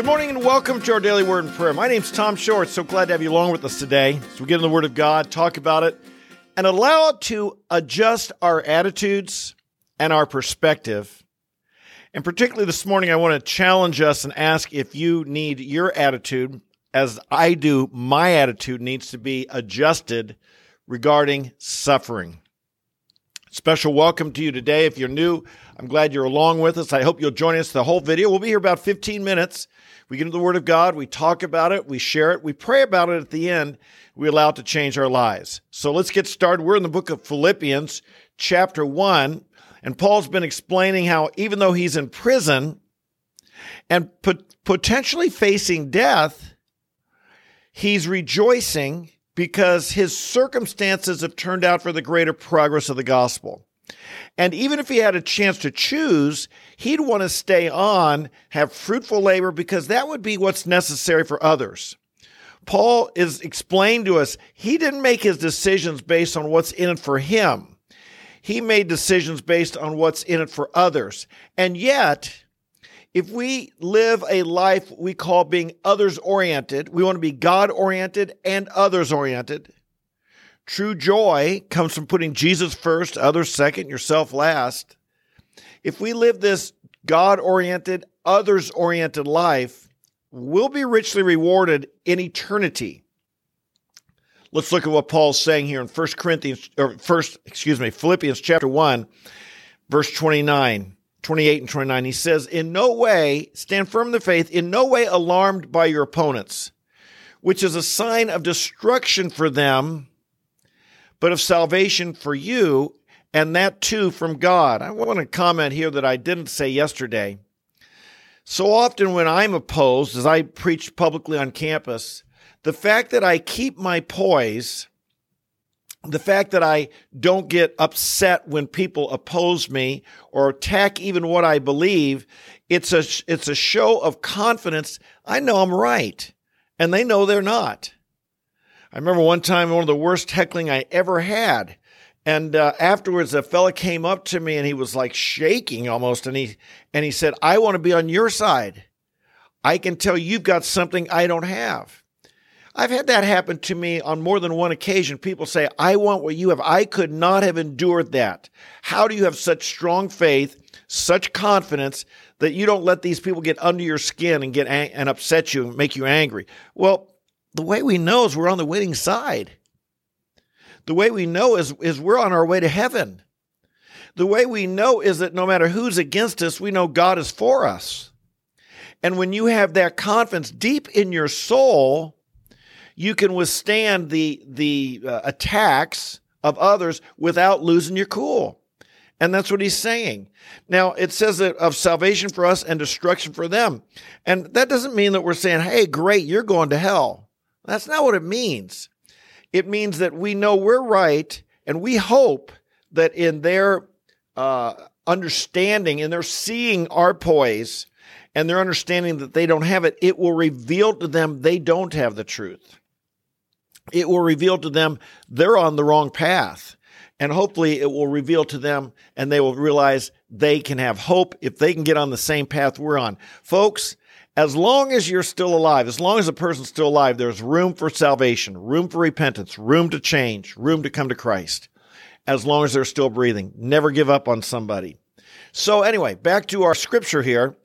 Good morning and welcome to our daily word and prayer. My name's Tom Short. So glad to have you along with us today as we get in the Word of God, talk about it, and allow it to adjust our attitudes and our perspective. And particularly this morning, I want to challenge us and ask if you need your attitude, as I do, my attitude needs to be adjusted regarding suffering. Special welcome to you today. If you're new, I'm glad you're along with us. I hope you'll join us the whole video. We'll be here about 15 minutes. We get into the Word of God, we talk about it, we share it, we pray about it at the end, we allow it to change our lives. So let's get started. We're in the book of Philippians, chapter 1, and Paul's been explaining how even though he's in prison and pot- potentially facing death, he's rejoicing because his circumstances have turned out for the greater progress of the gospel. And even if he had a chance to choose, he'd want to stay on, have fruitful labor, because that would be what's necessary for others. Paul is explained to us he didn't make his decisions based on what's in it for him. He made decisions based on what's in it for others. And yet, if we live a life we call being others oriented, we want to be God oriented and others oriented. True joy comes from putting Jesus first, others second, yourself last. If we live this God oriented, others oriented life, we'll be richly rewarded in eternity. Let's look at what Paul's saying here in 1 Corinthians or first, excuse me, Philippians chapter 1, verse 29, 28 and 29. He says, "In no way stand firm in the faith, in no way alarmed by your opponents, which is a sign of destruction for them, but of salvation for you, and that too from God. I want to comment here that I didn't say yesterday. So often, when I'm opposed, as I preach publicly on campus, the fact that I keep my poise, the fact that I don't get upset when people oppose me or attack even what I believe, it's a, it's a show of confidence. I know I'm right, and they know they're not. I remember one time, one of the worst heckling I ever had. And uh, afterwards, a fella came up to me and he was like shaking almost, and he and he said, "I want to be on your side. I can tell you've got something I don't have." I've had that happen to me on more than one occasion. People say, "I want what you have." I could not have endured that. How do you have such strong faith, such confidence that you don't let these people get under your skin and get ang- and upset you and make you angry? Well, the way we know is we're on the winning side. The way we know is, is we're on our way to heaven. The way we know is that no matter who's against us, we know God is for us. And when you have that confidence deep in your soul, you can withstand the, the uh, attacks of others without losing your cool. And that's what he's saying. Now, it says that of salvation for us and destruction for them. And that doesn't mean that we're saying, hey, great, you're going to hell. That's not what it means. It means that we know we're right and we hope that in their uh, understanding, and their seeing our poise and their understanding that they don't have it, it will reveal to them they don't have the truth. It will reveal to them they're on the wrong path. And hopefully it will reveal to them and they will realize they can have hope if they can get on the same path we're on. Folks, as long as you're still alive, as long as a person's still alive, there's room for salvation, room for repentance, room to change, room to come to Christ. As long as they're still breathing, never give up on somebody. So, anyway, back to our scripture here.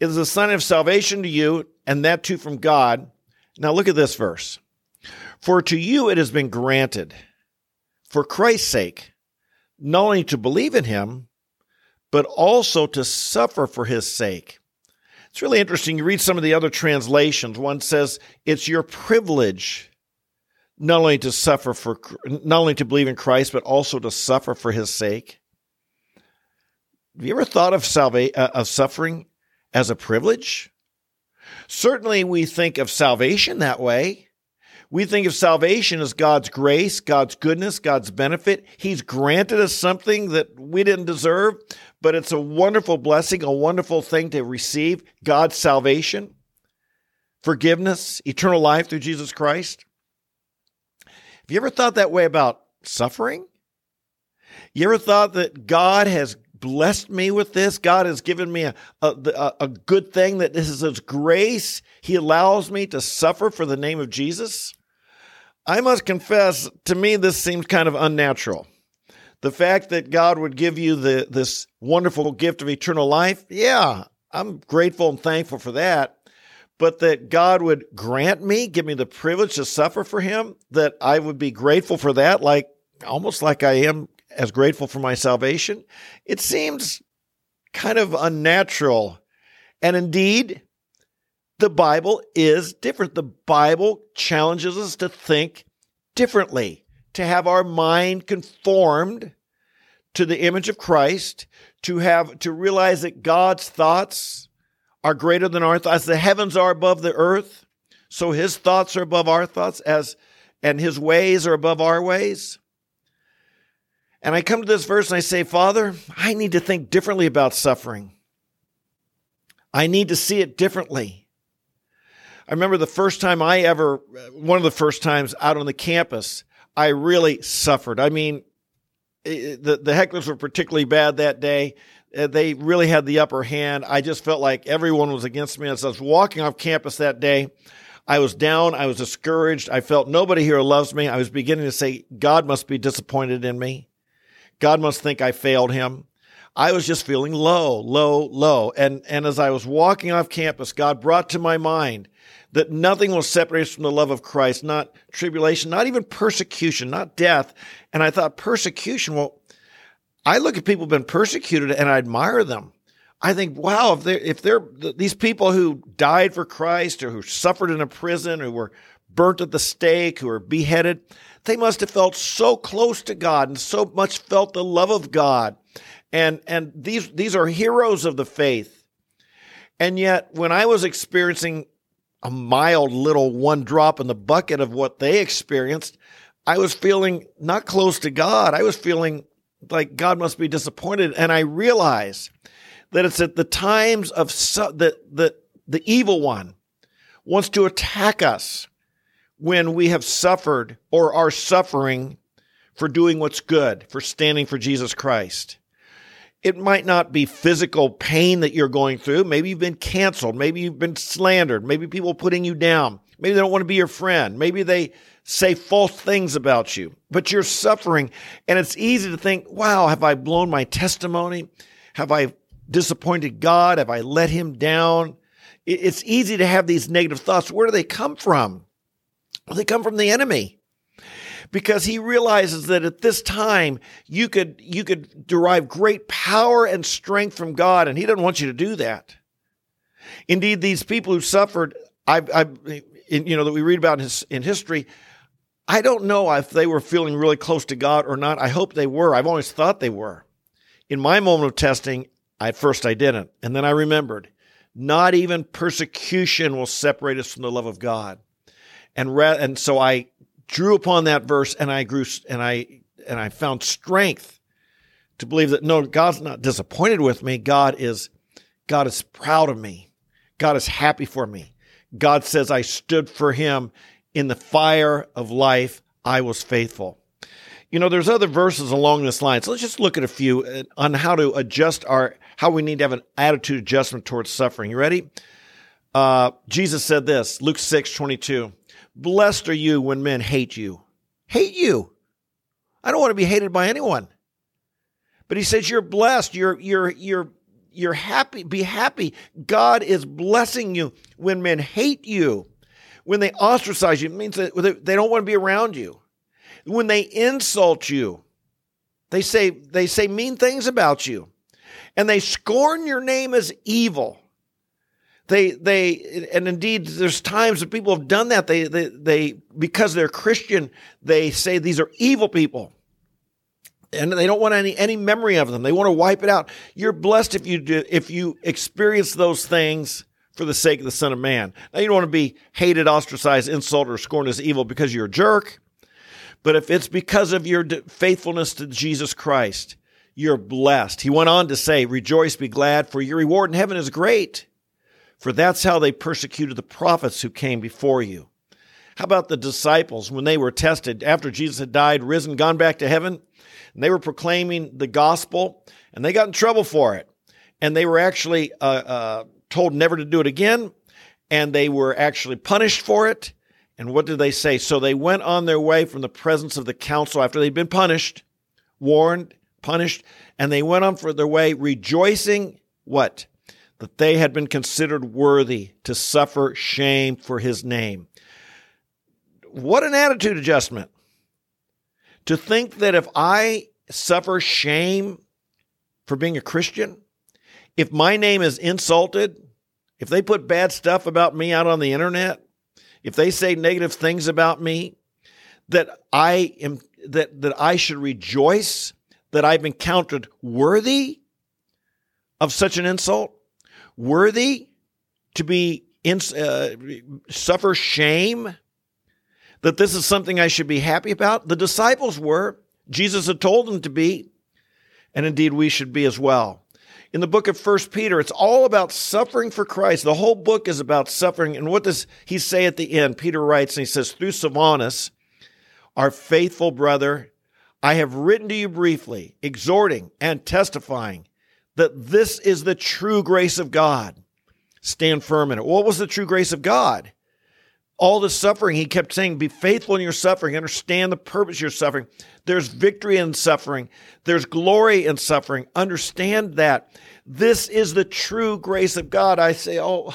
It is a sign of salvation to you, and that too from God. Now, look at this verse. For to you it has been granted, for Christ's sake, not only to believe in him, but also to suffer for his sake it's really interesting. You read some of the other translations. One says it's your privilege not only to suffer for, not only to believe in Christ, but also to suffer for His sake. Have you ever thought of salva- uh, of suffering as a privilege? Certainly, we think of salvation that way. We think of salvation as God's grace, God's goodness, God's benefit. He's granted us something that we didn't deserve, but it's a wonderful blessing, a wonderful thing to receive God's salvation, forgiveness, eternal life through Jesus Christ. Have you ever thought that way about suffering? You ever thought that God has blessed me with this. God has given me a, a, a good thing that this is His grace. He allows me to suffer for the name of Jesus. I must confess, to me, this seems kind of unnatural. The fact that God would give you the, this wonderful gift of eternal life, yeah, I'm grateful and thankful for that. But that God would grant me, give me the privilege to suffer for Him, that I would be grateful for that, like almost like I am as grateful for my salvation, it seems kind of unnatural. And indeed, the Bible is different. The Bible challenges us to think differently, to have our mind conformed to the image of Christ, to have to realize that God's thoughts are greater than our thoughts. The heavens are above the earth, so his thoughts are above our thoughts as and his ways are above our ways. And I come to this verse and I say, Father, I need to think differently about suffering. I need to see it differently. I remember the first time I ever, one of the first times out on the campus, I really suffered. I mean, the, the hecklers were particularly bad that day. Uh, they really had the upper hand. I just felt like everyone was against me. As I was walking off campus that day, I was down. I was discouraged. I felt nobody here loves me. I was beginning to say, God must be disappointed in me. God must think I failed him. I was just feeling low, low, low. And, and as I was walking off campus, God brought to my mind that nothing will separate us from the love of Christ, not tribulation, not even persecution, not death. And I thought, persecution, well, I look at people who've been persecuted and I admire them. I think, wow, if they're, if they're these people who died for Christ or who suffered in a prison or were burnt at the stake, who were beheaded, they must have felt so close to God and so much felt the love of God. And, and these, these are heroes of the faith. And yet, when I was experiencing a mild little one drop in the bucket of what they experienced, I was feeling not close to God. I was feeling like God must be disappointed. And I realized that it's at the times of su- the, the, the evil one wants to attack us when we have suffered or are suffering for doing what's good, for standing for Jesus Christ. It might not be physical pain that you're going through. Maybe you've been canceled. Maybe you've been slandered. Maybe people putting you down. Maybe they don't want to be your friend. Maybe they say false things about you, but you're suffering. And it's easy to think, wow, have I blown my testimony? Have I disappointed God? Have I let him down? It's easy to have these negative thoughts. Where do they come from? Well, they come from the enemy because he realizes that at this time you could you could derive great power and strength from God, and he doesn't want you to do that. Indeed, these people who suffered, I, I you know, that we read about in, his, in history, I don't know if they were feeling really close to God or not. I hope they were. I've always thought they were. In my moment of testing, at first I didn't, and then I remembered. Not even persecution will separate us from the love of God and re- and so I drew upon that verse and I grew and I and I found strength to believe that no God's not disappointed with me. God is God is proud of me. God is happy for me. God says I stood for him in the fire of life. I was faithful. You know there's other verses along this line. So let's just look at a few uh, on how to adjust our how we need to have an attitude adjustment towards suffering. You ready? Uh, Jesus said this Luke 6 22 Blessed are you when men hate you. Hate you. I don't want to be hated by anyone. But he says you're blessed. You're you're you're you're happy. Be happy. God is blessing you when men hate you. When they ostracize you, it means that they don't want to be around you. When they insult you, they say they say mean things about you. And they scorn your name as evil they they and indeed there's times that people have done that. They they, they because they're christian they say these are evil people. And they don't want any any memory of them. They want to wipe it out. You're blessed if you do if you experience those things for the sake of the son of man. Now you don't want to be hated ostracized insulted or scorned as evil because you're a jerk. But if it's because of your faithfulness to jesus christ you're blessed. He went on to say rejoice be glad for your reward in heaven is great for that's how they persecuted the prophets who came before you. How about the disciples when they were tested after Jesus had died, risen, gone back to heaven? And they were proclaiming the gospel, and they got in trouble for it. And they were actually uh, uh, told never to do it again, and they were actually punished for it. And what did they say? So they went on their way from the presence of the council after they'd been punished, warned, punished, and they went on for their way rejoicing what? That they had been considered worthy to suffer shame for his name. What an attitude adjustment. To think that if I suffer shame for being a Christian, if my name is insulted, if they put bad stuff about me out on the internet, if they say negative things about me, that I am that that I should rejoice that I've been counted worthy of such an insult, worthy to be in, uh, suffer shame, that this is something I should be happy about. The disciples were. Jesus had told them to be, and indeed we should be as well in the book of First Peter, it's all about suffering for Christ. The whole book is about suffering. And what does he say at the end? Peter writes and he says, Through Silvanus, our faithful brother, I have written to you briefly, exhorting and testifying that this is the true grace of God. Stand firm in it. What was the true grace of God? All the suffering, he kept saying, be faithful in your suffering, understand the purpose of your suffering. There's victory in suffering. There's glory in suffering. Understand that. This is the true grace of God. I say, Oh,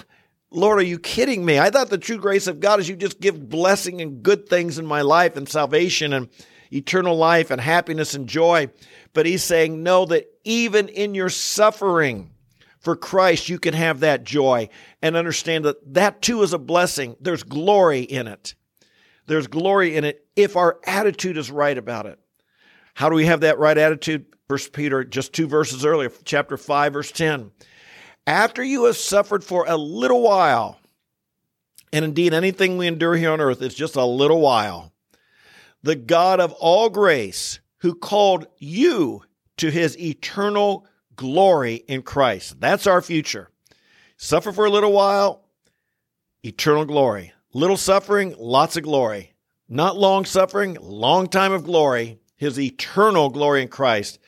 Lord, are you kidding me? I thought the true grace of God is you just give blessing and good things in my life and salvation and eternal life and happiness and joy. But he's saying, no, that even in your suffering for Christ, you can have that joy and understand that that too is a blessing. There's glory in it. There's glory in it if our attitude is right about it. How do we have that right attitude? First Peter, just two verses earlier, chapter 5, verse 10. After you have suffered for a little while, and indeed anything we endure here on earth is just a little while, the God of all grace, who called you to his eternal glory in Christ. That's our future. Suffer for a little while, eternal glory. Little suffering, lots of glory. Not long suffering, long time of glory, his eternal glory in Christ.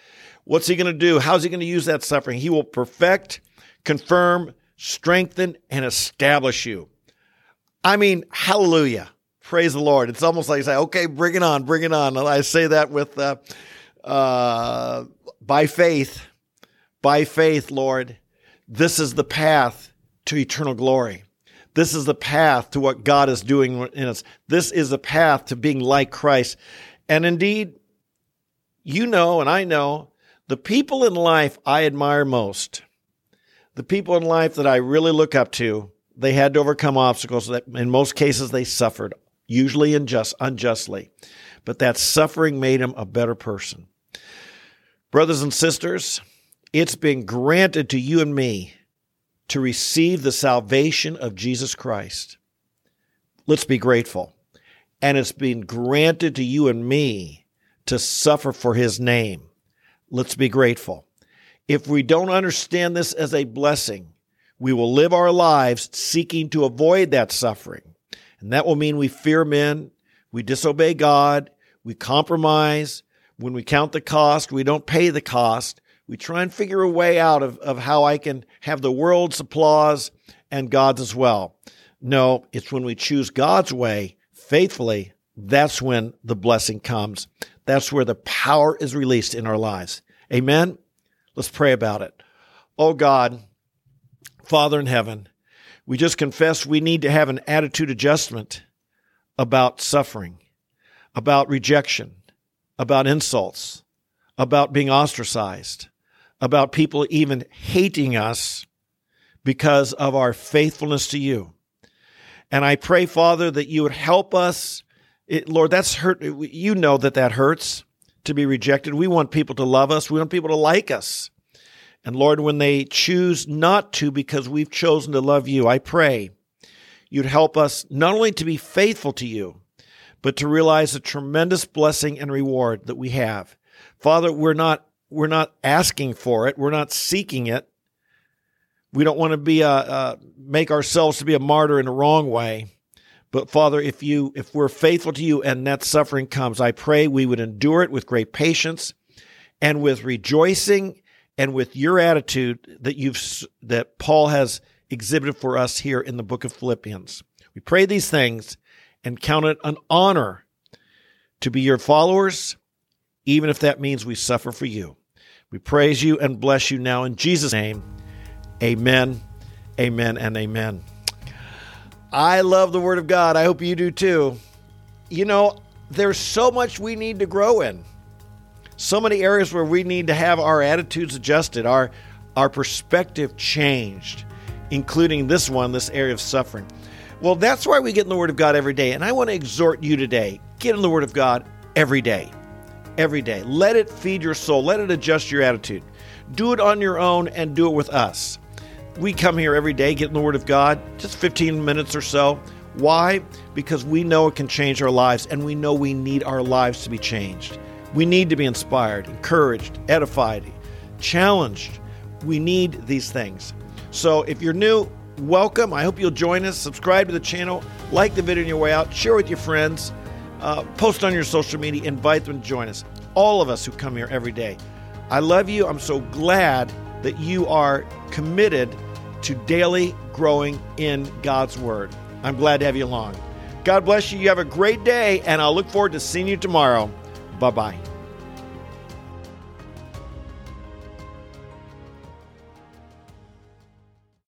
What's he going to do? How's he going to use that suffering? He will perfect, confirm, strengthen, and establish you. I mean, hallelujah. Praise the Lord. It's almost like you say, okay, bring it on, bring it on. I say that with, uh, uh, by faith, by faith, Lord, this is the path to eternal glory. This is the path to what God is doing in us. This is the path to being like Christ. And indeed, you know, and I know, the people in life I admire most, the people in life that I really look up to, they had to overcome obstacles that in most cases they suffered, usually unjust, unjustly. But that suffering made him a better person. Brothers and sisters, it's been granted to you and me to receive the salvation of Jesus Christ. Let's be grateful. And it's been granted to you and me to suffer for his name. Let's be grateful. If we don't understand this as a blessing, we will live our lives seeking to avoid that suffering. And that will mean we fear men, we disobey God, we compromise. When we count the cost, we don't pay the cost. We try and figure a way out of, of how I can have the world's applause and God's as well. No, it's when we choose God's way faithfully, that's when the blessing comes. That's where the power is released in our lives. Amen? Let's pray about it. Oh God, Father in heaven, we just confess we need to have an attitude adjustment about suffering, about rejection, about insults, about being ostracized, about people even hating us because of our faithfulness to you. And I pray, Father, that you would help us. It, Lord, that's hurt. You know that that hurts to be rejected. We want people to love us. We want people to like us. And Lord, when they choose not to because we've chosen to love you, I pray you'd help us not only to be faithful to you, but to realize the tremendous blessing and reward that we have. Father, we're not we're not asking for it. We're not seeking it. We don't want to be a, uh, make ourselves to be a martyr in a wrong way. But Father, if you if we're faithful to you and that suffering comes, I pray we would endure it with great patience and with rejoicing and with your attitude that you've that Paul has exhibited for us here in the book of Philippians. We pray these things and count it an honor to be your followers, even if that means we suffer for you. We praise you and bless you now in Jesus' name. Amen, amen, and amen. I love the Word of God. I hope you do too. You know, there's so much we need to grow in. So many areas where we need to have our attitudes adjusted, our our perspective changed, including this one, this area of suffering. Well, that's why we get in the Word of God every day. And I want to exhort you today get in the Word of God every day. Every day. Let it feed your soul, let it adjust your attitude. Do it on your own and do it with us. We come here every day, get in the Word of God, just 15 minutes or so. Why? Because we know it can change our lives and we know we need our lives to be changed. We need to be inspired, encouraged, edified, challenged. We need these things. So if you're new, welcome. I hope you'll join us. Subscribe to the channel, like the video on your way out, share with your friends, uh, post on your social media, invite them to join us. All of us who come here every day. I love you. I'm so glad that you are committed to daily growing in God's Word. I'm glad to have you along. God bless you. You have a great day, and I'll look forward to seeing you tomorrow. Bye bye.